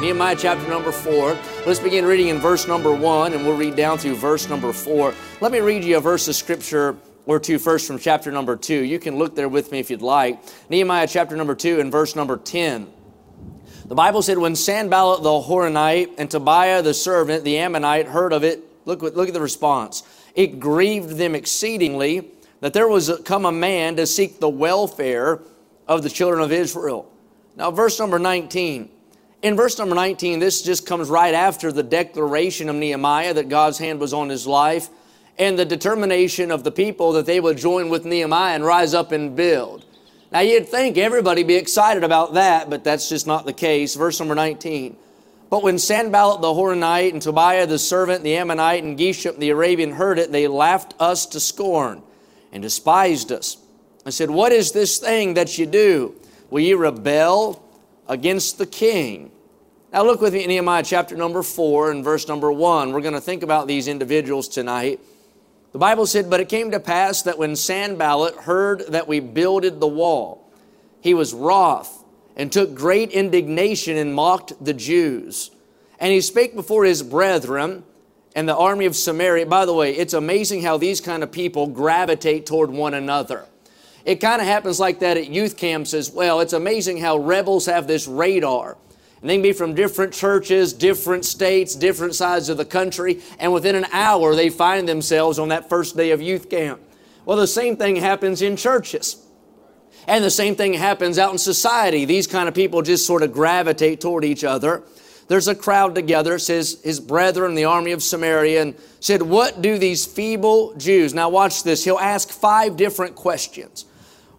Nehemiah chapter number 4. Let's begin reading in verse number 1 and we'll read down through verse number 4. Let me read you a verse of scripture or two first from chapter number 2. You can look there with me if you'd like. Nehemiah chapter number 2 and verse number 10. The Bible said, When Sanballat the Horonite and Tobiah the servant, the Ammonite, heard of it, look, look at the response. It grieved them exceedingly that there was come a man to seek the welfare of the children of Israel. Now, verse number 19. In verse number 19, this just comes right after the declaration of Nehemiah that God's hand was on his life and the determination of the people that they would join with Nehemiah and rise up and build. Now, you'd think everybody be excited about that, but that's just not the case. Verse number 19. But when Sanballat the Horonite and Tobiah the servant, the Ammonite, and Geshem the Arabian heard it, they laughed us to scorn and despised us. I said, What is this thing that you do? Will ye rebel against the king. Now look with me in Nehemiah chapter number 4 and verse number 1. We're going to think about these individuals tonight. The Bible said, But it came to pass that when Sanballat heard that we builded the wall, he was wroth and took great indignation and mocked the Jews. And he spake before his brethren and the army of Samaria. By the way, it's amazing how these kind of people gravitate toward one another. It kind of happens like that at youth camps as well. It's amazing how rebels have this radar. And they can be from different churches, different states, different sides of the country, and within an hour they find themselves on that first day of youth camp. Well, the same thing happens in churches. And the same thing happens out in society. These kind of people just sort of gravitate toward each other. There's a crowd together, says his brethren, the army of Samaria, and said, What do these feeble Jews? Now, watch this. He'll ask five different questions.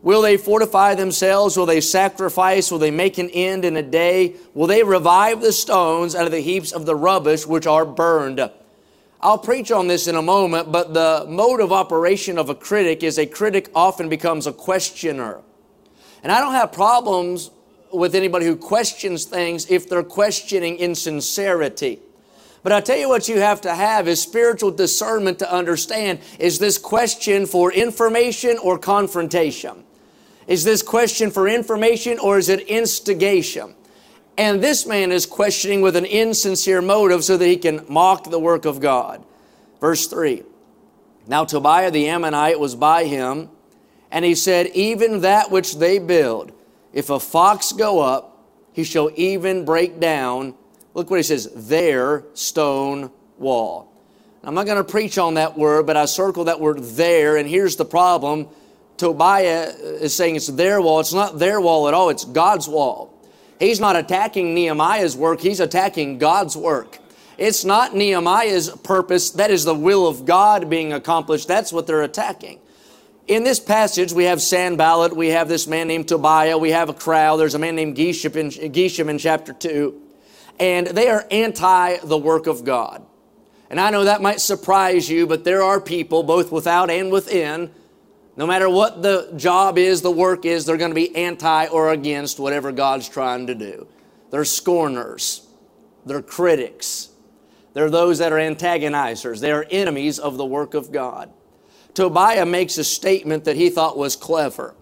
Will they fortify themselves? Will they sacrifice? Will they make an end in a day? Will they revive the stones out of the heaps of the rubbish which are burned? I'll preach on this in a moment, but the mode of operation of a critic is a critic often becomes a questioner. And I don't have problems with anybody who questions things if they're questioning in sincerity. But I tell you what you have to have is spiritual discernment to understand is this question for information or confrontation? Is this question for information or is it instigation? And this man is questioning with an insincere motive so that he can mock the work of God. Verse 3 Now Tobiah the Ammonite was by him, and he said, Even that which they build, if a fox go up, he shall even break down, look what he says, their stone wall. I'm not going to preach on that word, but I circle that word there, and here's the problem Tobiah is saying it's their wall. It's not their wall at all, it's God's wall. He's not attacking Nehemiah's work, he's attacking God's work. It's not Nehemiah's purpose, that is the will of God being accomplished. That's what they're attacking. In this passage, we have Sanballat, we have this man named Tobiah, we have a crowd, there's a man named Geshem in, Geshem in chapter 2, and they are anti the work of God. And I know that might surprise you, but there are people, both without and within, no matter what the job is, the work is, they're going to be anti or against whatever God's trying to do. They're scorners. They're critics. They're those that are antagonizers. They are enemies of the work of God. Tobiah makes a statement that he thought was clever.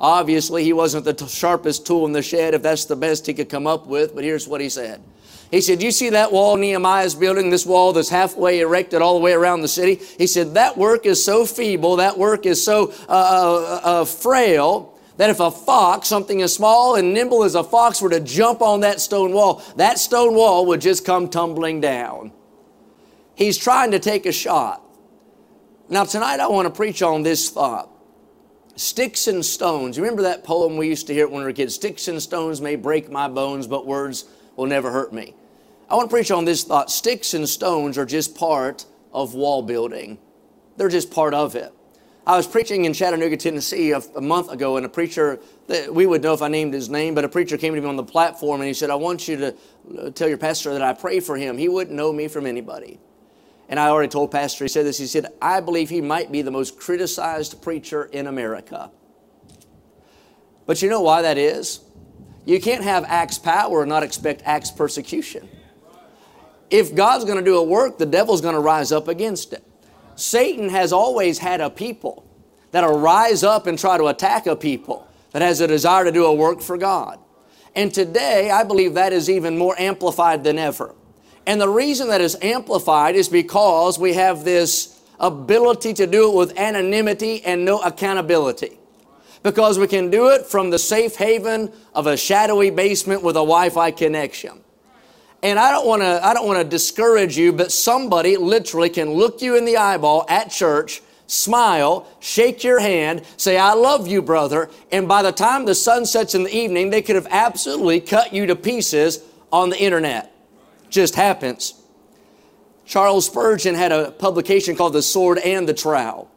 Obviously, he wasn't the t- sharpest tool in the shed if that's the best he could come up with, but here's what he said. He said, You see that wall Nehemiah's building, this wall that's halfway erected all the way around the city? He said, That work is so feeble, that work is so uh, uh, uh, frail, that if a fox, something as small and nimble as a fox, were to jump on that stone wall, that stone wall would just come tumbling down. He's trying to take a shot. Now, tonight I want to preach on this thought. Sticks and stones. You remember that poem we used to hear when we were kids? Sticks and stones may break my bones, but words will never hurt me. I want to preach on this thought. Sticks and stones are just part of wall building. They're just part of it. I was preaching in Chattanooga, Tennessee a, a month ago, and a preacher, that we would know if I named his name, but a preacher came to me on the platform and he said, I want you to uh, tell your pastor that I pray for him. He wouldn't know me from anybody. And I already told Pastor, he said this, he said, I believe he might be the most criticized preacher in America. But you know why that is? You can't have Acts power and not expect Acts persecution. If God's going to do a work, the devil's going to rise up against it. Satan has always had a people that'll rise up and try to attack a people that has a desire to do a work for God. And today, I believe that is even more amplified than ever. And the reason that is amplified is because we have this ability to do it with anonymity and no accountability. Because we can do it from the safe haven of a shadowy basement with a Wi-Fi connection. And I don't want to I don't want to discourage you, but somebody literally can look you in the eyeball at church, smile, shake your hand, say I love you, brother, and by the time the sun sets in the evening, they could have absolutely cut you to pieces on the internet. Just happens. Charles Spurgeon had a publication called The Sword and the Trowel.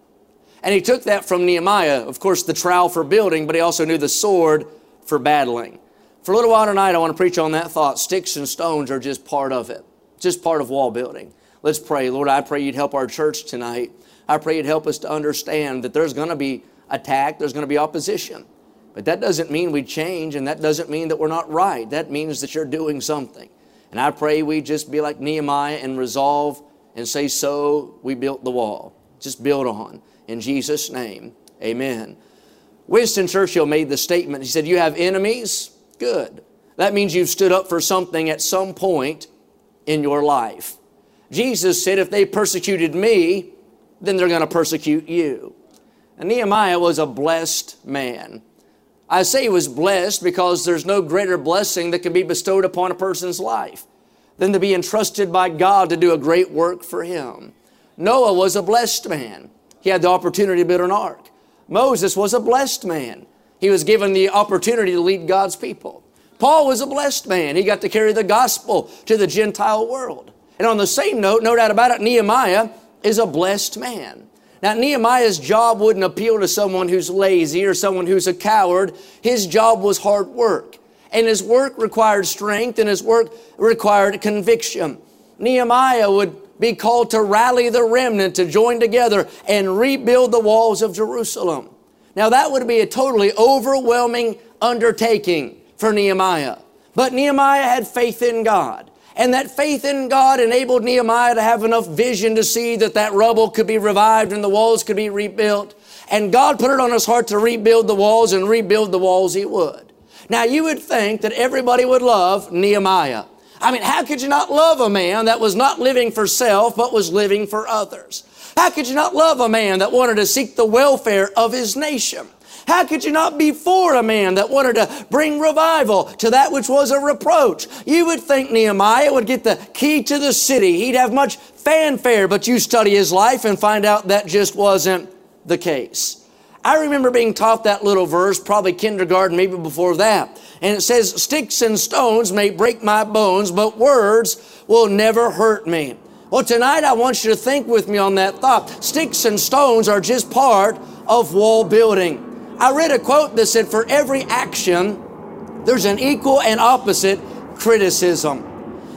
And he took that from Nehemiah, of course, the trowel for building, but he also knew the sword for battling. For a little while tonight, I want to preach on that thought. Sticks and stones are just part of it, just part of wall building. Let's pray. Lord, I pray you'd help our church tonight. I pray you'd help us to understand that there's going to be attack, there's going to be opposition. But that doesn't mean we change, and that doesn't mean that we're not right. That means that you're doing something. And I pray we just be like Nehemiah and resolve and say, So we built the wall. Just build on. In Jesus' name, amen. Winston Churchill made the statement. He said, You have enemies? Good. That means you've stood up for something at some point in your life. Jesus said, if they persecuted me, then they're going to persecute you. And Nehemiah was a blessed man. I say he was blessed because there's no greater blessing that can be bestowed upon a person's life than to be entrusted by God to do a great work for him. Noah was a blessed man. He had the opportunity to build an ark. Moses was a blessed man. He was given the opportunity to lead God's people. Paul was a blessed man. He got to carry the gospel to the Gentile world. And on the same note, no doubt about it, Nehemiah is a blessed man. Now, Nehemiah's job wouldn't appeal to someone who's lazy or someone who's a coward. His job was hard work. And his work required strength and his work required conviction. Nehemiah would be called to rally the remnant to join together and rebuild the walls of Jerusalem. Now, that would be a totally overwhelming undertaking for Nehemiah. But Nehemiah had faith in God. And that faith in God enabled Nehemiah to have enough vision to see that that rubble could be revived and the walls could be rebuilt. And God put it on his heart to rebuild the walls and rebuild the walls he would. Now you would think that everybody would love Nehemiah. I mean, how could you not love a man that was not living for self, but was living for others? How could you not love a man that wanted to seek the welfare of his nation? How could you not be for a man that wanted to bring revival to that which was a reproach? You would think Nehemiah would get the key to the city. He'd have much fanfare, but you study his life and find out that just wasn't the case. I remember being taught that little verse, probably kindergarten, maybe before that. And it says, Sticks and stones may break my bones, but words will never hurt me. Well, tonight I want you to think with me on that thought. Sticks and stones are just part of wall building. I read a quote that said, For every action, there's an equal and opposite criticism.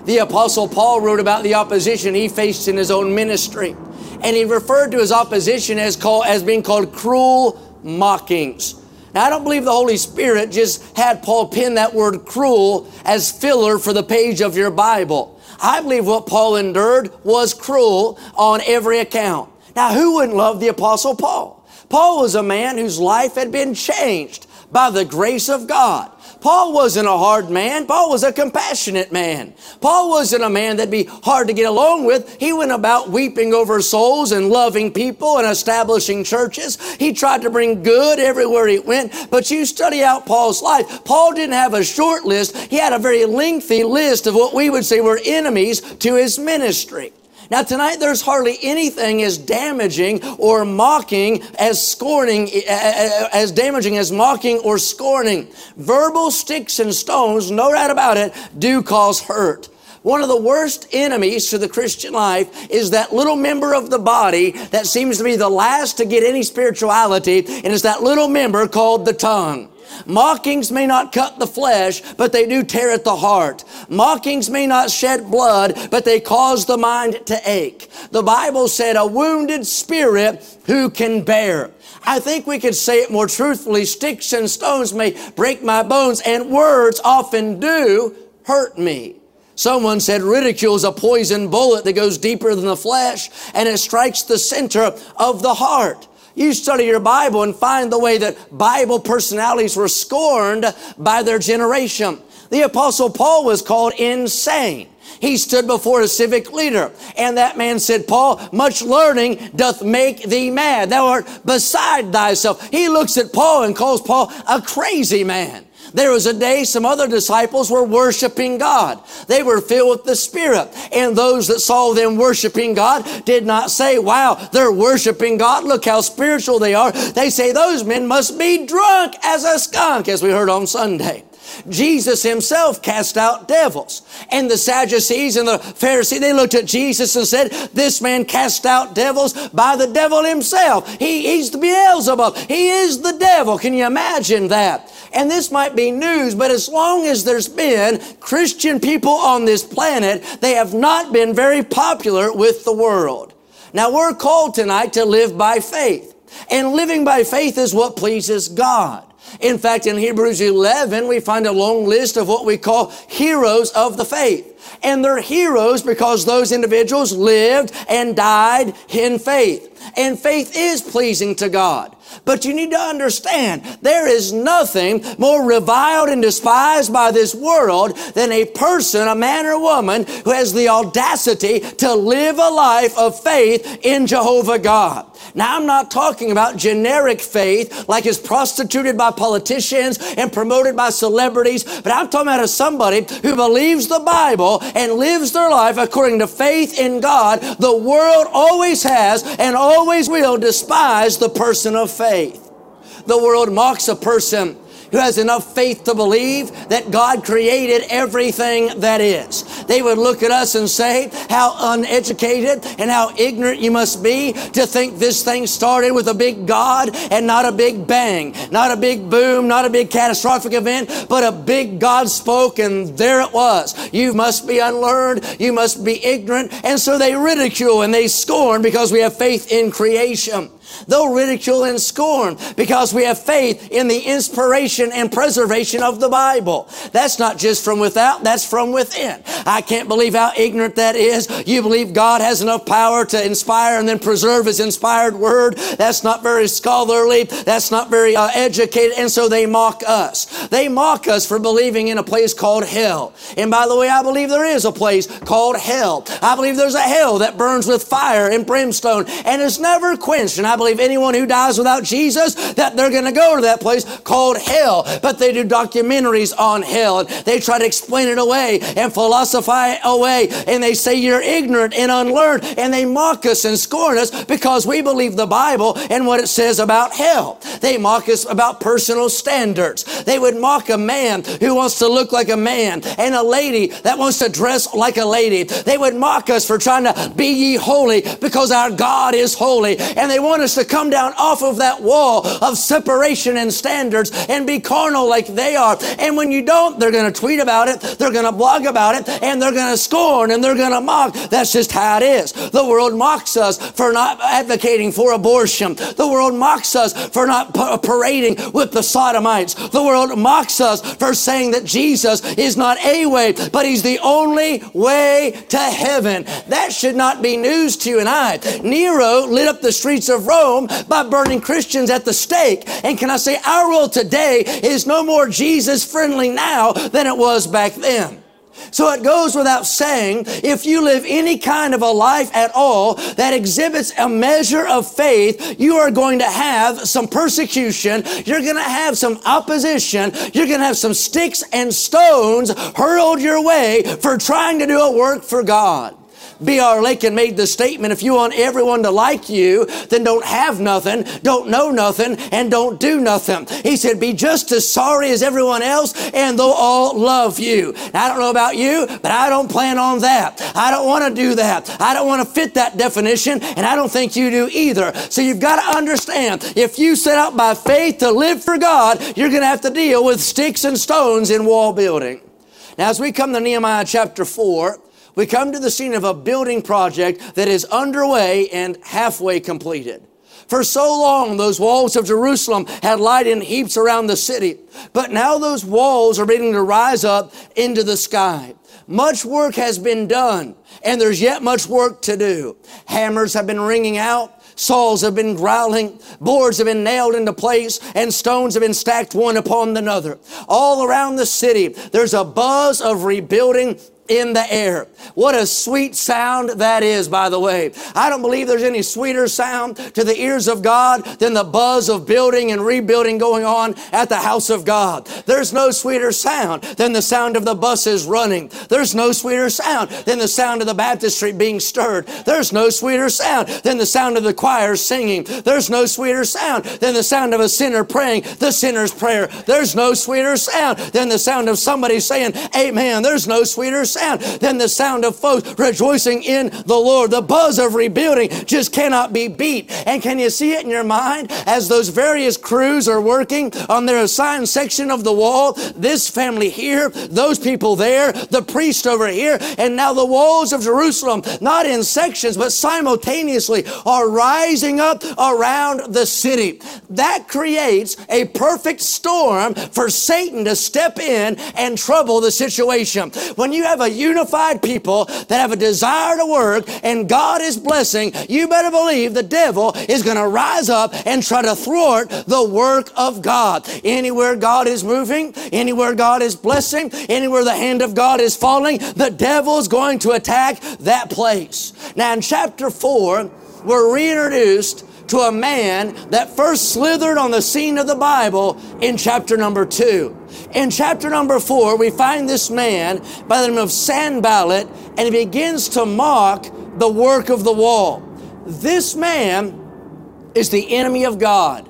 The Apostle Paul wrote about the opposition he faced in his own ministry. And he referred to his opposition as, called, as being called cruel mockings. Now, I don't believe the Holy Spirit just had Paul pin that word cruel as filler for the page of your Bible. I believe what Paul endured was cruel on every account. Now, who wouldn't love the Apostle Paul? Paul was a man whose life had been changed by the grace of God. Paul wasn't a hard man. Paul was a compassionate man. Paul wasn't a man that'd be hard to get along with. He went about weeping over souls and loving people and establishing churches. He tried to bring good everywhere he went. But you study out Paul's life. Paul didn't have a short list. He had a very lengthy list of what we would say were enemies to his ministry. Now, tonight there's hardly anything as damaging or mocking as scorning, eh, eh, eh, as damaging as mocking or scorning. Verbal sticks and stones, no doubt about it, do cause hurt. One of the worst enemies to the Christian life is that little member of the body that seems to be the last to get any spirituality, and it's that little member called the tongue. Mockings may not cut the flesh, but they do tear at the heart. Mockings may not shed blood, but they cause the mind to ache. The Bible said, a wounded spirit who can bear. I think we could say it more truthfully. Sticks and stones may break my bones, and words often do hurt me. Someone said ridicule is a poison bullet that goes deeper than the flesh and it strikes the center of the heart. You study your Bible and find the way that Bible personalities were scorned by their generation. The apostle Paul was called insane. He stood before a civic leader, and that man said, Paul, much learning doth make thee mad. Thou art beside thyself. He looks at Paul and calls Paul a crazy man. There was a day some other disciples were worshiping God. They were filled with the Spirit. And those that saw them worshiping God did not say, wow, they're worshiping God. Look how spiritual they are. They say, those men must be drunk as a skunk, as we heard on Sunday. Jesus himself cast out devils. And the Sadducees and the Pharisees, they looked at Jesus and said, this man cast out devils by the devil himself. He, he's the Beelzebub. He is the devil. Can you imagine that? And this might be news, but as long as there's been Christian people on this planet, they have not been very popular with the world. Now we're called tonight to live by faith. And living by faith is what pleases God. In fact, in Hebrews 11, we find a long list of what we call heroes of the faith. And they're heroes because those individuals lived and died in faith. And faith is pleasing to God. But you need to understand there is nothing more reviled and despised by this world than a person, a man or woman, who has the audacity to live a life of faith in Jehovah God. Now, I'm not talking about generic faith like is prostituted by politicians and promoted by celebrities, but I'm talking about somebody who believes the Bible and lives their life according to faith in God. The world always has and always will despise the person of faith. The world mocks a person who has enough faith to believe that God created everything that is. They would look at us and say how uneducated and how ignorant you must be to think this thing started with a big God and not a big bang, not a big boom, not a big catastrophic event, but a big God spoke and there it was. You must be unlearned. You must be ignorant. And so they ridicule and they scorn because we have faith in creation. They'll ridicule and scorn because we have faith in the inspiration and preservation of the Bible. That's not just from without, that's from within. I can't believe how ignorant that is. You believe God has enough power to inspire and then preserve His inspired word. That's not very scholarly. That's not very uh, educated. And so they mock us. They mock us for believing in a place called hell. And by the way, I believe there is a place called hell. I believe there's a hell that burns with fire and brimstone and is never quenched. And I believe anyone who dies without Jesus, that they're going to go to that place called hell. But they do documentaries on hell and they try to explain it away and philosophize away. And they say you're ignorant and unlearned and they mock us and scorn us because we believe the Bible and what it says about hell. They mock us about personal standards. They would mock a man who wants to look like a man and a lady that wants to dress like a lady. They would mock us for trying to be ye holy because our God is holy. And they want us to come down off of that wall of separation and standards and be carnal like they are. And when you don't, they're going to tweet about it, they're going to blog about it, and they're going to scorn and they're going to mock. That's just how it is. The world mocks us for not advocating for abortion. The world mocks us for not parading with the sodomites. The world mocks us for saying that Jesus is not a way, but he's the only way to heaven. That should not be news to you and I. Nero lit up the streets of Rome Rome by burning Christians at the stake. And can I say, our world today is no more Jesus friendly now than it was back then. So it goes without saying, if you live any kind of a life at all that exhibits a measure of faith, you are going to have some persecution. You're going to have some opposition. You're going to have some sticks and stones hurled your way for trying to do a work for God. B.R. Lakin made the statement, if you want everyone to like you, then don't have nothing, don't know nothing, and don't do nothing. He said, be just as sorry as everyone else, and they'll all love you. Now, I don't know about you, but I don't plan on that. I don't want to do that. I don't want to fit that definition, and I don't think you do either. So you've got to understand, if you set out by faith to live for God, you're going to have to deal with sticks and stones in wall building. Now, as we come to Nehemiah chapter 4, we come to the scene of a building project that is underway and halfway completed. For so long, those walls of Jerusalem had lied in heaps around the city. But now those walls are beginning to rise up into the sky. Much work has been done, and there's yet much work to do. Hammers have been ringing out. Saws have been growling, boards have been nailed into place, and stones have been stacked one upon another. All around the city, there's a buzz of rebuilding in the air. What a sweet sound that is, by the way. I don't believe there's any sweeter sound to the ears of God than the buzz of building and rebuilding going on at the house of God. There's no sweeter sound than the sound of the buses running. There's no sweeter sound than the sound of the baptistry being stirred. There's no sweeter sound than the sound of the choir singing. There's no sweeter sound than the sound of a sinner praying the sinner's prayer. There's no sweeter sound than the sound of somebody saying, Amen. There's no sweeter sound sound than the sound of folks rejoicing in the Lord. The buzz of rebuilding just cannot be beat. And can you see it in your mind as those various crews are working on their assigned section of the wall? This family here, those people there, the priest over here, and now the walls of Jerusalem, not in sections, but simultaneously are rising up around the city. That creates a perfect storm for Satan to step in and trouble the situation. When you have a unified people that have a desire to work and God is blessing, you better believe the devil is going to rise up and try to thwart the work of God. Anywhere God is moving, anywhere God is blessing, anywhere the hand of God is falling, the devil's going to attack that place. Now in chapter 4, we're reintroduced to a man that first slithered on the scene of the Bible in chapter number 2. In chapter number four, we find this man by the name of Sanballat, and he begins to mock the work of the wall. This man is the enemy of God.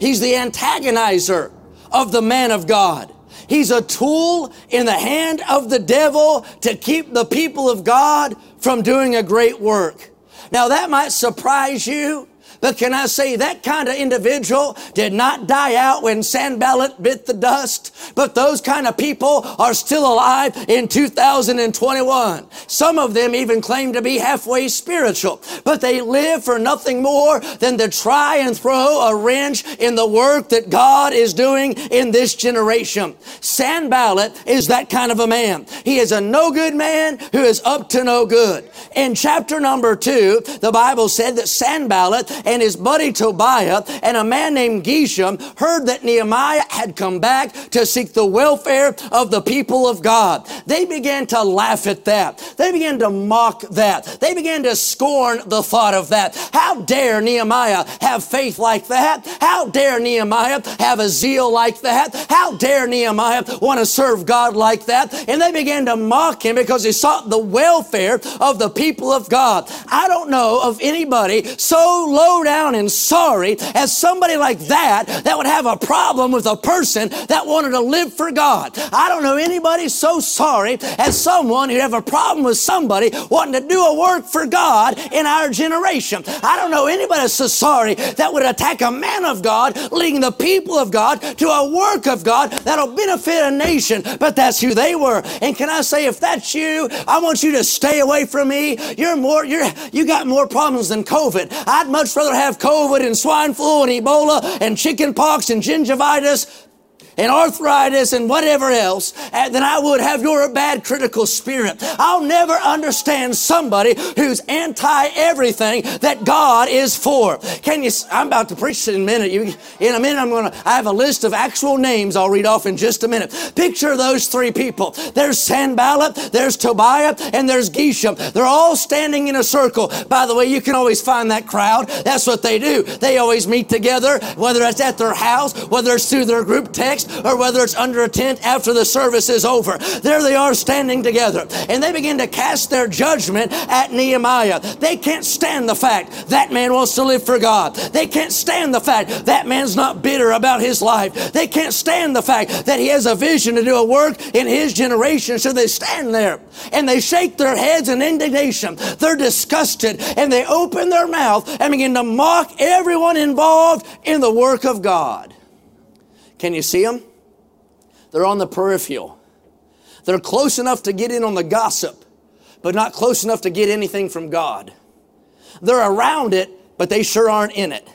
He's the antagonizer of the man of God. He's a tool in the hand of the devil to keep the people of God from doing a great work. Now that might surprise you but can I say that kind of individual did not die out when Sanballat bit the dust? But those kind of people are still alive in 2021. Some of them even claim to be halfway spiritual, but they live for nothing more than to try and throw a wrench in the work that God is doing in this generation. Sanballat is that kind of a man. He is a no good man who is up to no good. In chapter number two, the Bible said that Sanballat and his buddy Tobiah and a man named Geshem heard that Nehemiah had come back to seek the welfare of the people of God. They began to laugh at that. They began to mock that. They began to scorn the thought of that. How dare Nehemiah have faith like that? How dare Nehemiah have a zeal like that? How dare Nehemiah want to serve God like that? And they began to mock him because he sought the welfare of the people of God. I don't know of anybody so low down and sorry as somebody like that that would have a problem with a person that wanted to live for God. I don't know anybody so sorry as someone who'd have a problem with somebody wanting to do a work for God in our generation. I don't know anybody so sorry that would attack a man of God leading the people of God to a work of God that'll benefit a nation, but that's who they were. And can I say, if that's you, I want you to stay away from me. You're more, you're, you got more problems than COVID. I'd much rather have COVID and swine flu and Ebola and chicken pox and gingivitis and arthritis and whatever else uh, than I would have your bad critical spirit. I'll never understand somebody who's anti everything that God is for. Can you? I'm about to preach in a minute. You, in a minute, I'm going to. I have a list of actual names. I'll read off in just a minute. Picture those three people. There's Sanballat, there's Tobiah, and there's Geshem. They're all standing in a circle. By the way, you can always find that crowd. That's what they do. They always meet together, whether it's at their house, whether it's through their group text, or whether it's under a tent after the service is over. There they are standing together and they begin to cast their judgment at Nehemiah. They can't stand the fact that man wants to live for God. They can't stand the fact that man's not bitter about his life. They can't stand the fact that he has a vision to do a work in his generation. So they stand there and they shake their heads in indignation. They're disgusted and they open their mouth and begin to mock everyone involved in the work of God. Can you see them? They're on the peripheral. They're close enough to get in on the gossip, but not close enough to get anything from God. They're around it, but they sure aren't in it.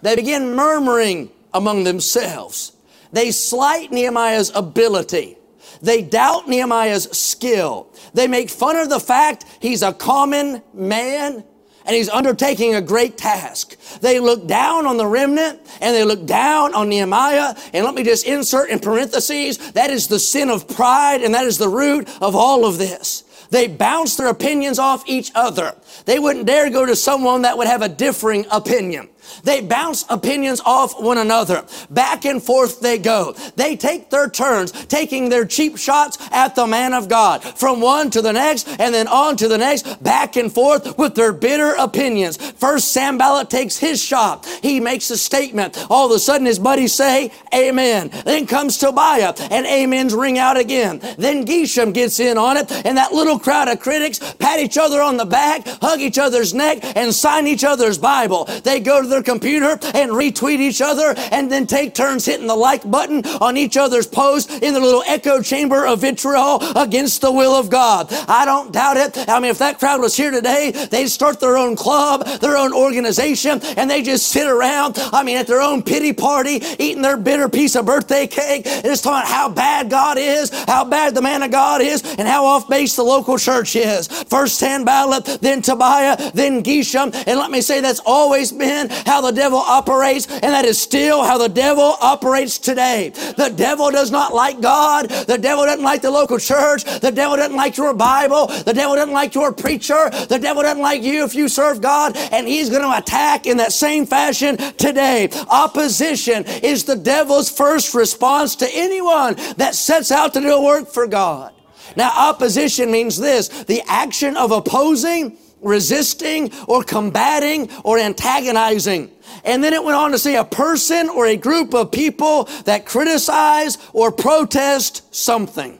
They begin murmuring among themselves. They slight Nehemiah's ability. They doubt Nehemiah's skill. They make fun of the fact he's a common man and he's undertaking a great task. They look down on the remnant and they look down on Nehemiah. And let me just insert in parentheses, that is the sin of pride and that is the root of all of this. They bounce their opinions off each other. They wouldn't dare go to someone that would have a differing opinion. They bounce opinions off one another. Back and forth they go. They take their turns, taking their cheap shots at the man of God from one to the next and then on to the next, back and forth with their bitter opinions. First, Sanballat takes his shot. He makes a statement. All of a sudden, his buddies say, Amen. Then comes Tobiah, and amens ring out again. Then Geshem gets in on it, and that little crowd of critics pat each other on the back, hug each other's neck, and sign each other's Bible. They go to their computer and retweet each other and then take turns hitting the like button on each other's post in the little echo chamber of vitriol against the will of God. I don't doubt it. I mean, if that crowd was here today, they'd start their own club, their own organization, and they just sit around, I mean, at their own pity party, eating their bitter piece of birthday cake, and just talking how bad God is, how bad the man of God is, and how off base the local church is. First Sanballat, then Tobiah, then Geshem, and let me say that's always been how the devil operates, and that is still how the devil operates today. The devil does not like God. The devil doesn't like the local church. The devil doesn't like your Bible. The devil doesn't like your preacher. The devil doesn't like you if you serve God, and he's going to attack in that same fashion today. Opposition is the devil's first response to anyone that sets out to do a work for God. Now, opposition means this the action of opposing resisting or combating or antagonizing. And then it went on to say a person or a group of people that criticize or protest something.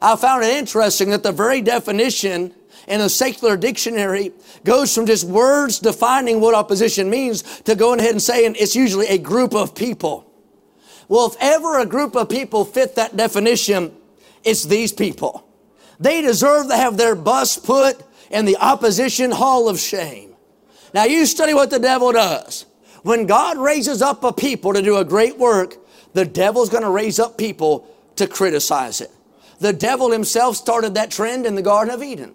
I found it interesting that the very definition in a secular dictionary goes from just words defining what opposition means to going ahead and saying it's usually a group of people. Well, if ever a group of people fit that definition, it's these people. They deserve to have their bus put in the opposition hall of shame. Now you study what the devil does. When God raises up a people to do a great work, the devil's going to raise up people to criticize it. The devil himself started that trend in the Garden of Eden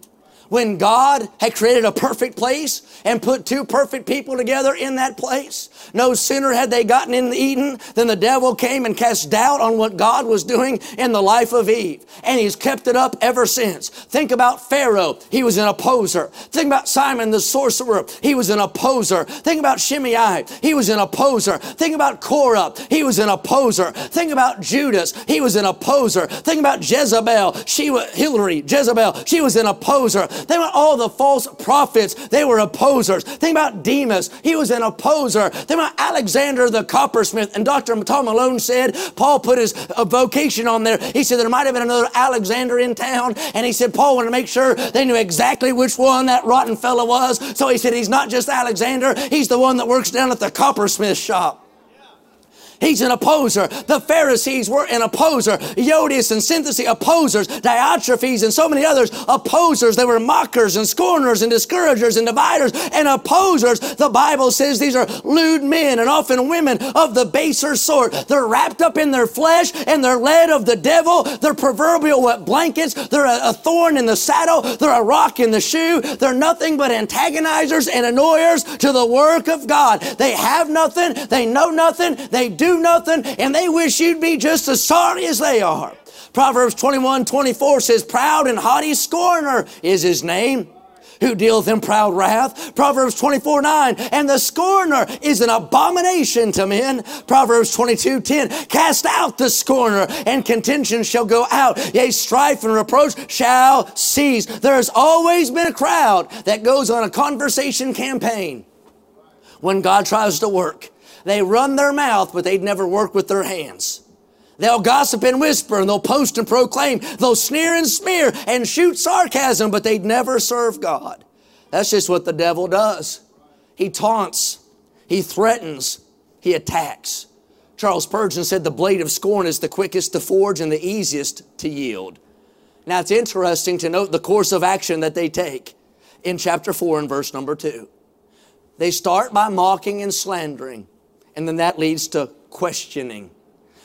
when God had created a perfect place and put two perfect people together in that place. No sooner had they gotten in Eden than the devil came and cast doubt on what God was doing in the life of Eve. And he's kept it up ever since. Think about Pharaoh. He was an opposer. Think about Simon the sorcerer. He was an opposer. Think about Shimei. He was an opposer. Think about Korah. He was an opposer. Think about Judas. He was an opposer. Think about Jezebel. She was Hillary. Jezebel. She was an opposer. Think about all the false prophets. They were opposers. Think about Demas. He was an opposer. Think about Alexander the coppersmith. And Dr. Tom Malone said, Paul put his uh, vocation on there. He said there might have been another Alexander in town. And he said Paul wanted to make sure they knew exactly which one that rotten fellow was. So he said he's not just Alexander. He's the one that works down at the coppersmith shop. He's an opposer. The Pharisees were an opposer. Euodias and Syntyche, opposers. Diotrephes and so many others, opposers. They were mockers and scorners and discouragers and dividers and opposers. The Bible says these are lewd men and often women of the baser sort. They're wrapped up in their flesh and they're led of the devil. They're proverbial what blankets. They're a, a thorn in the saddle. They're a rock in the shoe. They're nothing but antagonizers and annoyers to the work of God. They have nothing. They know nothing. They do nothing and they wish you'd be just as sorry as they are. Proverbs 21 24 says, Proud and haughty scorner is his name who dealeth in proud wrath. Proverbs 24, 9. And the scorner is an abomination to men. Proverbs 22, 10. Cast out the scorner and contention shall go out. Yea, strife and reproach shall cease. There has always been a crowd that goes on a conversation campaign when God tries to work. They run their mouth, but they'd never work with their hands. They'll gossip and whisper and they'll post and proclaim. They'll sneer and smear and shoot sarcasm, but they'd never serve God. That's just what the devil does. He taunts, he threatens, he attacks. Charles Spurgeon said the blade of scorn is the quickest to forge and the easiest to yield. Now it's interesting to note the course of action that they take in chapter 4 and verse number 2. They start by mocking and slandering, and then that leads to questioning.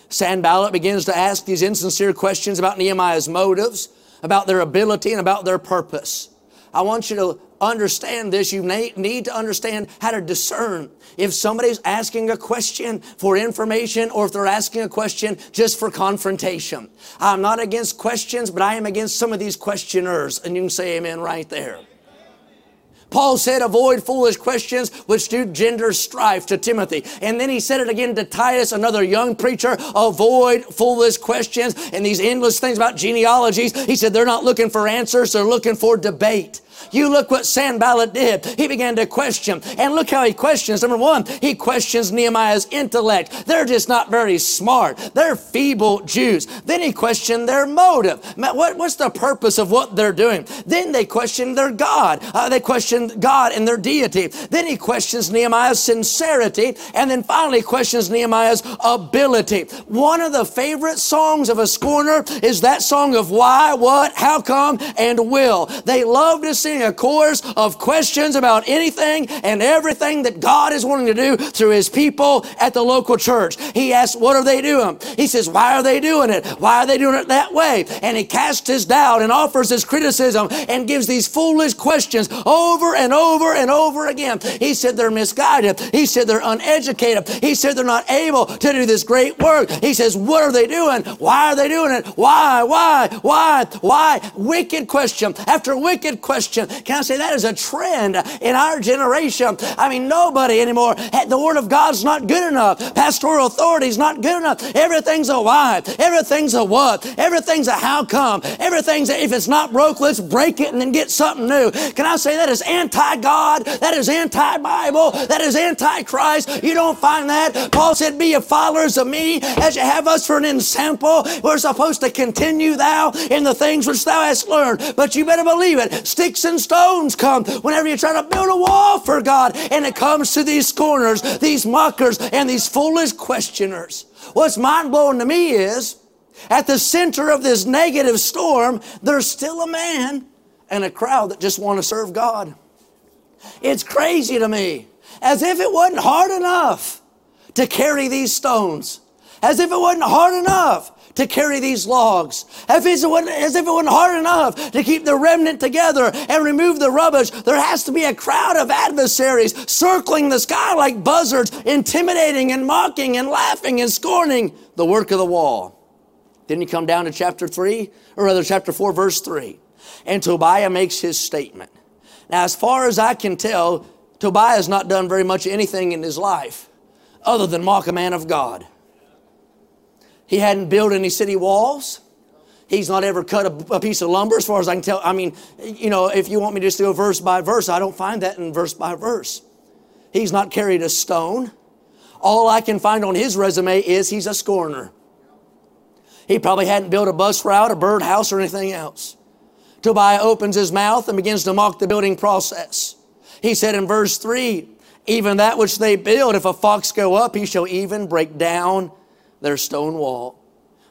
Sanballat begins to ask these insincere questions about Nehemiah's motives, about their ability, and about their purpose. I want you to understand this. You need to understand how to discern if somebody's asking a question for information or if they're asking a question just for confrontation. I'm not against questions, but I am against some of these questioners. And you can say amen right there. Paul said, avoid foolish questions which do gender strife to Timothy. And then he said it again to Titus, another young preacher, avoid foolish questions and these endless things about genealogies. He said they're not looking for answers, they're looking for debate. You look what Sanballat did. He began to question. And look how he questions. Number one, he questions Nehemiah's intellect. They're just not very smart. They're feeble Jews. Then he questioned their motive. What, what's the purpose of what they're doing? Then they question their God. Uh, they question God and their deity. Then he questions Nehemiah's sincerity. And then finally questions Nehemiah's ability. One of the favorite songs of a scorner is that song of why, what, how come, and will. They love to sing a course of questions about anything and everything that God is wanting to do through His people at the local church. He asks, What are they doing? He says, Why are they doing it? Why are they doing it that way? And he casts his doubt and offers his criticism and gives these foolish questions over and over and over again. He said they're misguided. He said they're uneducated. He said they're not able to do this great work. He says, What are they doing? Why are they doing it? Why? Why? Why? Why? Wicked question after wicked question can I say that is a trend in our generation? I mean, nobody anymore. The Word of God's not good enough. Pastoral authority is not good enough. Everything's a why. Everything's a what. Everything's a how come. Everything's a, if it's not broke, let's break it and then get something new. Can I say that is anti-God? That is anti-Bible. That is anti-Christ. You don't find that. Paul said, be ye followers of me as you have us for an ensample. We're supposed to continue thou in the things which thou hast learned. But you better believe it. Sticks and stones come whenever you try to build a wall for God. And it comes to these scorners, these mockers, and these foolish questioners. What's mind blowing to me is at the center of this negative storm, there's still a man and a crowd that just want to serve God. It's crazy to me. As if it wasn't hard enough to carry these stones. As if it wasn't hard enough to carry these logs. As if, as if it wasn't hard enough to keep the remnant together and remove the rubbish, there has to be a crowd of adversaries circling the sky like buzzards, intimidating and mocking and laughing and scorning the work of the wall. Then you come down to chapter 3, or rather chapter 4, verse 3. And Tobiah makes his statement. Now, as far as I can tell, Tobiah has not done very much anything in his life other than mock a man of God. He hadn't built any city walls. He's not ever cut a, a, piece of lumber, as far as I can tell. I mean, you know, if you want me just to go verse by verse, I don't find that in verse by verse. He's not carried a stone. All I can find on his resume is he's a scorner. He probably hadn't built a bus route, a birdhouse, or anything else. Tobiah opens his mouth and begins to mock the building process. He said in verse 3, even that which they build, if a fox go up, he shall even break down their stone wall.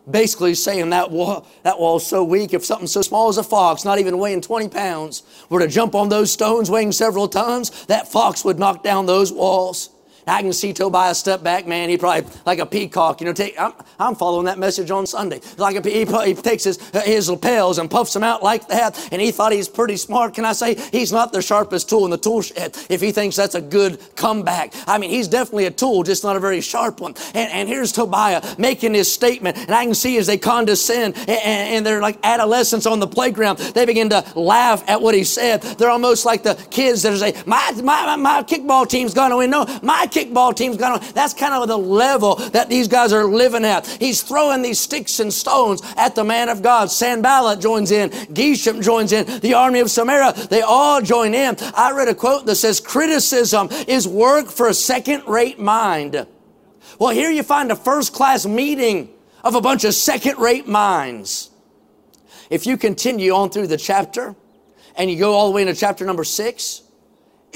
Basically saying that wall, that wall's so weak, if something so small as a fox, not even weighing 20 pounds, were to jump on those stones weighing several tons, that fox would knock down those walls. I can see Tobiah step back, man. He probably like a peacock, you know. Take, I'm, I'm following that message on Sunday. Like a, he, he takes his his lapels and puffs them out like that, and he thought he's pretty smart. Can I say he's not the sharpest tool in the tool shed? If he thinks that's a good comeback, I mean, he's definitely a tool, just not a very sharp one. And, and here's Tobiah making his statement, and I can see as they condescend and, and they're like adolescents on the playground, they begin to laugh at what he said. They're almost like the kids that say, "My my my kickball team's going to win." No, my kickball team's gone on. That's kind of the level that these guys are living at. He's throwing these sticks and stones at the man of God. Sanballat joins in. Geshem joins in. The army of Samaria, they all join in. I read a quote that says, criticism is work for a second-rate mind. Well, here you find a first-class meeting of a bunch of second-rate minds. If you continue on through the chapter and you go all the way into chapter number six,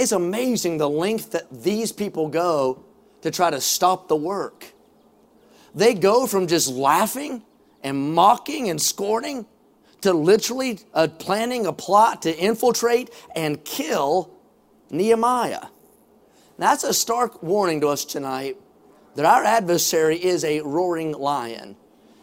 it's amazing the length that these people go to try to stop the work. They go from just laughing and mocking and scorning to literally uh, planning a plot to infiltrate and kill Nehemiah. That's a stark warning to us tonight that our adversary is a roaring lion.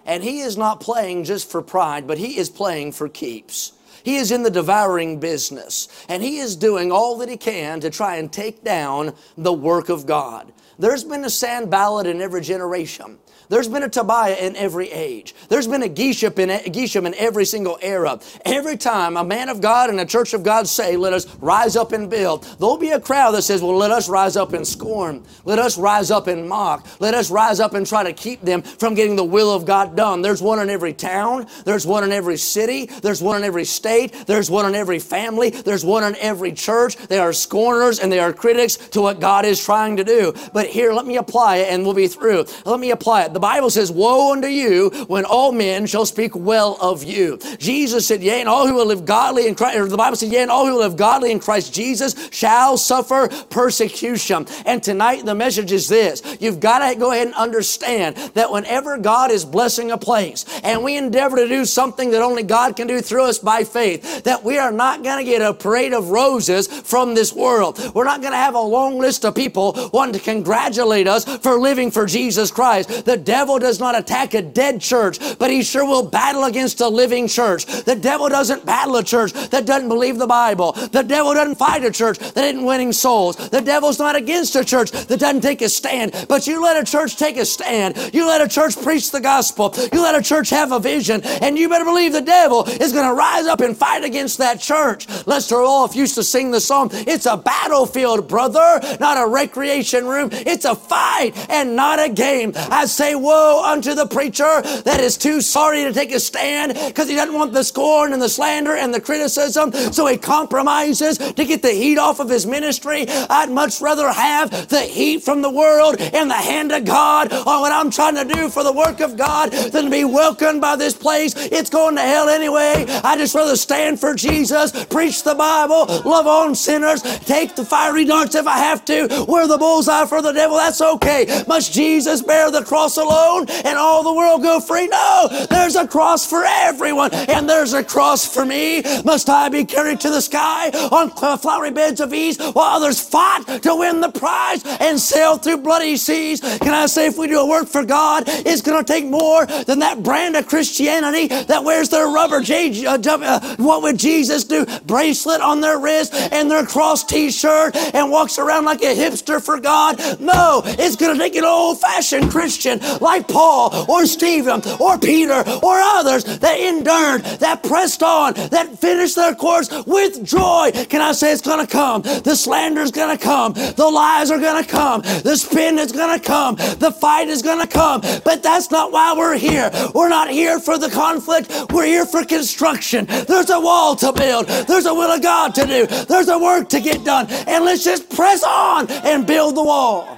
And he is not playing just for pride, but he is playing for keeps. He is in the devouring business, and he is doing all that he can to try and take down the work of God. There's been a Sanballat in every generation. There's been a Tobiah in every age. There's been a Geshem in, Geshem in every single era. Every time a man of God and a church of God say, let us rise up and build, there'll be a crowd that says, well, let us rise up and scorn. Let us rise up and mock. Let us rise up and try to keep them from getting the will of God done. There's one in every town. There's one in every city. There's one in every state. There's one in every family. There's one in every church. They are scorners and they are critics to what God is trying to do. But here, let me apply it and we'll be through. Let me apply it. The Bible says, Woe unto you when all men shall speak well of you. Jesus said, Yea, and all who will live godly in Christ, or the Bible said, Yea, and all who will live godly in Christ Jesus shall suffer persecution. And tonight the message is this. You've got to go ahead and understand that whenever God is blessing a place and we endeavor to do something that only God can do through us by faith, that we are not going to get a parade of roses from this world. We're not going to have a long list of people wanting to congratulate us for living for Jesus Christ. The devil does not attack a dead church, but he sure will battle against a living church. The devil doesn't battle a church that doesn't believe the Bible. The devil doesn't fight a church that isn't winning souls. The devil's not against a church that doesn't take a stand. But you let a church take a stand. You let a church preach the gospel. You let a church have a vision. And you better believe the devil is going to rise up and fight against that church. Lester Roloff used to sing the song, It's a battlefield, brother, not a recreation room. It's a fight and not a game. I say, whoa unto the preacher that is too sorry to take a stand because he doesn't want the scorn and the slander and the criticism. So he compromises to get the heat off of his ministry. I'd much rather have the heat from the world and the hand of God on what I'm trying to do for the work of God than to be welcomed by this place. It's going to hell anyway. I just rather stand for Jesus, preach the Bible, love on sinners, take the fiery darts if I have to, wear the bullseye for the devil. That's okay. Must Jesus bear the cross alone and all the world go free? No, there's a cross for everyone, and there's a cross for me. Must I be carried to the sky on flowery beds of ease while others fought to win the prize and sail through bloody seas? Can I say, if we do a work for God, it's going to take more than that brand of Christianity that wears their rubber J, uh, uh, what would Jesus do? Bracelet on their wrist and their cross t-shirt and walks around like a hipster for God. No, it's going to take an old-fashioned Christian like Paul or Stephen or Peter or others that endured, that pressed on, that finished their course with joy. Can I say it's going to come? The slander is going to come. The lies are going to come. The spin is going to come. The fight is going to come. But that's not why we're here. We're not here for the conflict. We're here for construction. There's a wall to build. There's a will of God to do. There's a work to get done. And let's just press on and build the wall.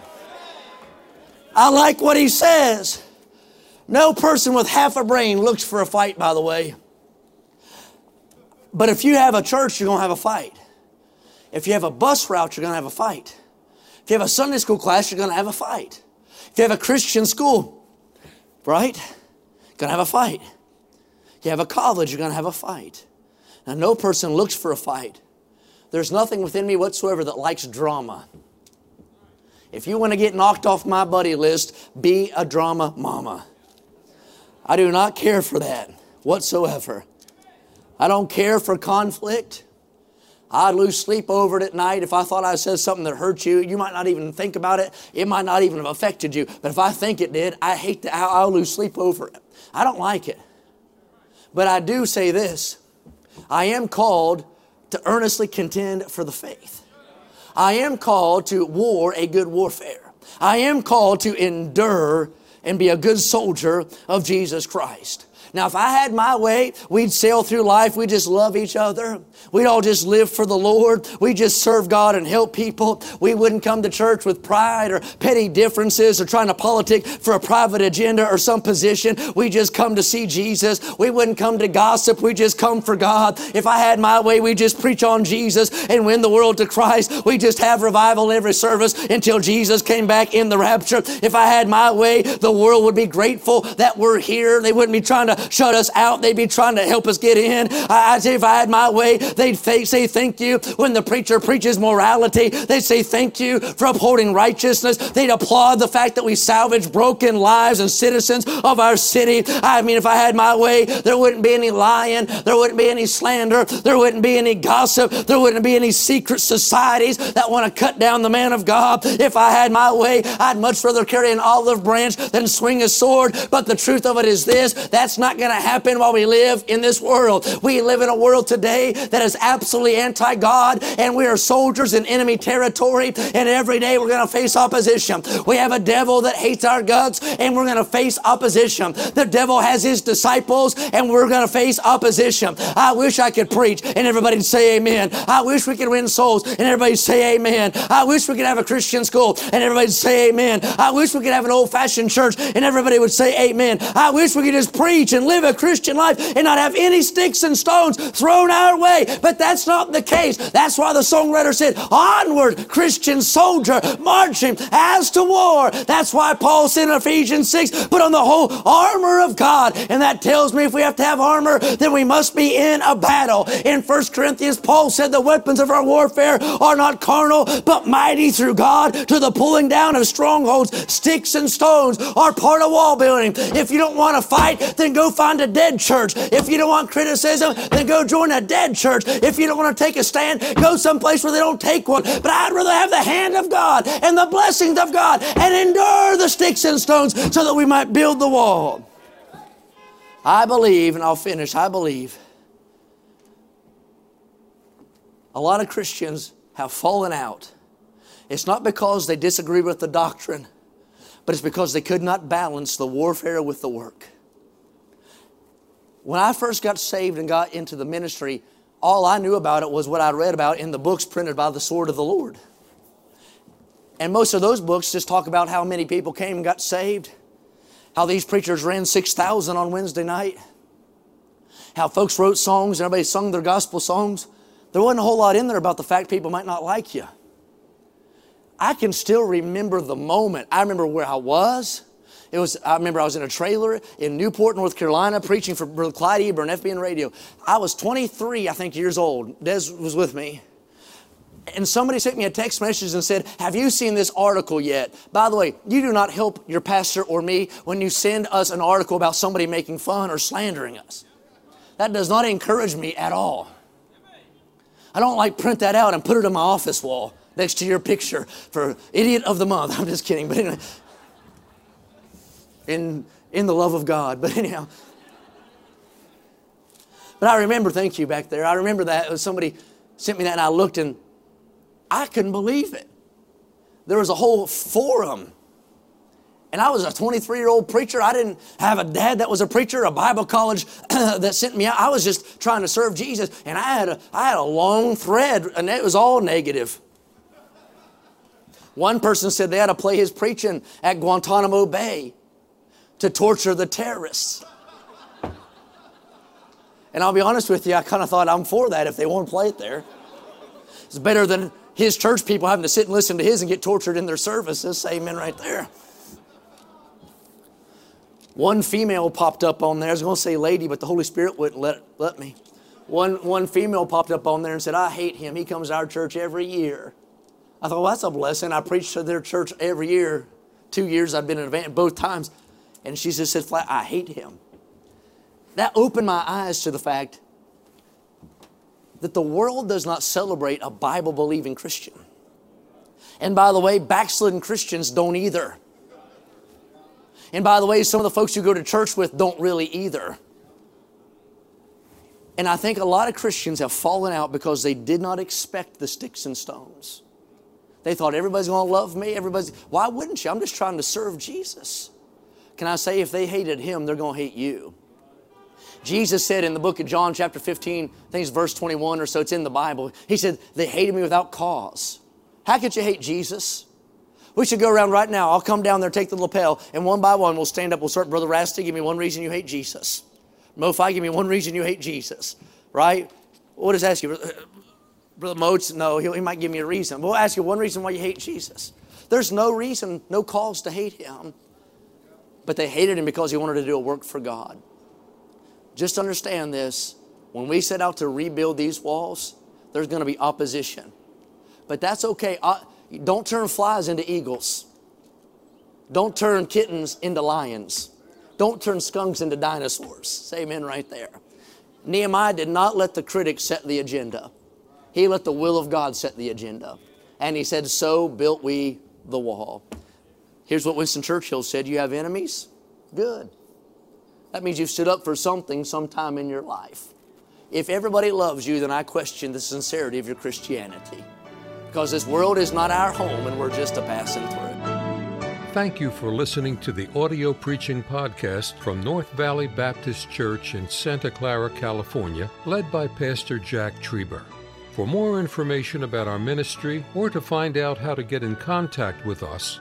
I like what he says. No person with half a brain looks for a fight, by the way. But if you have a church, you're going to have a fight. If you have a bus route, you're going to have a fight. If you have a Sunday school class, you're going to have a fight. If you have a Christian school, right? Going to have a fight. If you have a college, you're going to have a fight. Now, no person looks for a fight. There's nothing within me whatsoever that likes drama. If you want to get knocked off my buddy list, be a drama mama. I do not care for that whatsoever. I don't care for conflict. I'd lose sleep over it at night if I thought I said something that hurt you. You might not even think about it. It might not even have affected you. But if I think it did, I hate that. I'll lose sleep over it. I don't like it. But I do say this I am called to earnestly contend for the faith. I am called to war a good warfare. I am called to endure and be a good soldier of Jesus Christ. Now, if I had my way, we'd sail through life. We just love each other. We'd all just live for the Lord. We just serve God and help people. We wouldn't come to church with pride or petty differences or trying to politic for a private agenda or some position. We just come to see Jesus. We wouldn't come to gossip. We just come for God. If I had my way, we just preach on Jesus and win the world to Christ. We just have revival every service until Jesus came back in the rapture. If I had my way, the world would be grateful that we're here. They wouldn't be trying to shut us out. They'd be trying to help us get in. I, I you, if I had my way, they'd say thank you. When the preacher preaches morality, they'd say thank you for upholding righteousness. They'd applaud the fact that we salvage broken lives and citizens of our city. I mean, if I had my way, there wouldn't be any lying. There wouldn't be any slander. There wouldn't be any gossip. There wouldn't be any secret societies that want to cut down the man of God. If I had my way, I'd much rather carry an olive branch than swing a sword. But the truth of it is this that's not going to happen while we live in this world. We live in a world today that is absolutely anti God, and we are soldiers in enemy territory, and every day we're going to face opposition. We have a devil that hates our guts, and we're going to face opposition. The devil has his disciples, and we're going to face opposition. I wish I could preach and everybody'd say amen. I wish we could win souls and everybody'd say amen. I wish we could have a Christian school and everybody'd say amen. I wish we could have an old fashioned church and everybody would say amen. I wish we could just preach and live a Christian life and not have any sticks and stones thrown our way. But that's not the case. That's why the songwriter said, Onward, Christian soldier, marching as to war. That's why Paul said in Ephesians 6, put on the whole armor of God. And that tells me if we have to have armor, then we must be in a battle. In 1 Corinthians, Paul said the weapons of our warfare are not carnal, but mighty through God to the pulling down of strongholds. Sticks and stones are part of wall building. If you don't want to fight, then go find a dead church. If you don't want criticism, then go join a dead church. If you don't want to take a stand, go someplace where they don't take one. But I'd rather have the hand of God and the blessings of God and endure the sticks and stones so that we might build the wall. I believe, and I'll finish, I believe a lot of Christians have fallen out. It's not because they disagree with the doctrine, but it's because they could not balance the warfare with the work. When I first got saved and got into the ministry, all I knew about it was what I read about in the books printed by the sword of the Lord. And most of those books just talk about how many people came and got saved, how these preachers ran 6,000 on Wednesday night, how folks wrote songs and everybody sung their gospel songs. There wasn't a whole lot in there about the fact people might not like you. I can still remember the moment. I remember where I was. It was, I remember I was in a trailer in Newport, North Carolina, preaching for Clyde Eborn FBN Radio. I was 23, I think, years old. Des was with me. And somebody sent me a text message and said, Have you seen this article yet? By the way, you do not help your pastor or me when you send us an article about somebody making fun or slandering us. That does not encourage me at all. I don't like print that out and put it on my office wall next to your picture for idiot of the month. I'm just kidding, but anyway, in in the love of God. But anyhow, but I remember, thank you back there. I remember that uh, somebody sent me that, and I looked and I couldn't believe it. There was a whole forum and I was a 23 year old preacher. I didn't have a dad that was a preacher, a Bible college that sent me out. I was just trying to serve Jesus. And I had a, I had a long thread, and it was all negative. One person said they had to play his preaching at Guantanamo Bay to torture the terrorists. And I'll be honest with you, I kind of thought I'm for that if they won't play it there. It's better than his church people having to sit and listen to his and get tortured in their services. Amen, right there. One female popped up on there. I was going to say lady, but the Holy Spirit wouldn't let, let me. One, one female popped up on there and said, I hate him. He comes to our church every year. I thought, well, that's a blessing. I preach to their church every year. Two years I've been in event both times. And she just said flat, I hate him. That opened my eyes to the fact that the world does not celebrate a Bible believing Christian. And by the way, backslidden Christians don't either. And by the way, some of the folks you go to church with don't really either. And I think a lot of Christians have fallen out because they did not expect the sticks and stones. They thought everybody's going to love me. Everybody's. Why wouldn't you? I'm just trying to serve Jesus. Can I say if they hated him, they're going to hate you? Jesus said in the book of John, chapter 15, I think it's verse 21 or so, it's in the Bible. He said, They hated me without cause. How could you hate Jesus? We should go around right now. I'll come down there, take the lapel, and one by one we'll stand up. We'll start, Brother Rasty, give me one reason you hate Jesus. Mofi, give me one reason you hate Jesus. Right? What does ask you? Brother Moats, no, he might give me a reason. We'll ask you one reason why you hate Jesus. There's no reason, no cause to hate him. But they hated him because he wanted to do a work for God. just understand this. When we set out to rebuild these walls, there's going to be opposition. But that's okay. Don't turn flies into eagles. Don't turn kittens into lions. Don't turn skunks into dinosaurs. Say amen right there. Nehemiah did not let the critics set the agenda. He let the will of God set the agenda. And he said, So built we the wall. Here's what Winston Churchill said You have enemies? Good. That means you've stood up for something sometime in your life. If everybody loves you, then I question the sincerity of your Christianity. Because this world is not our home and we're just a passing through. Thank you for listening to the audio preaching podcast from North Valley Baptist Church in Santa Clara, California, led by Pastor Jack Trieber. For more information about our ministry or to find out how to get in contact with us,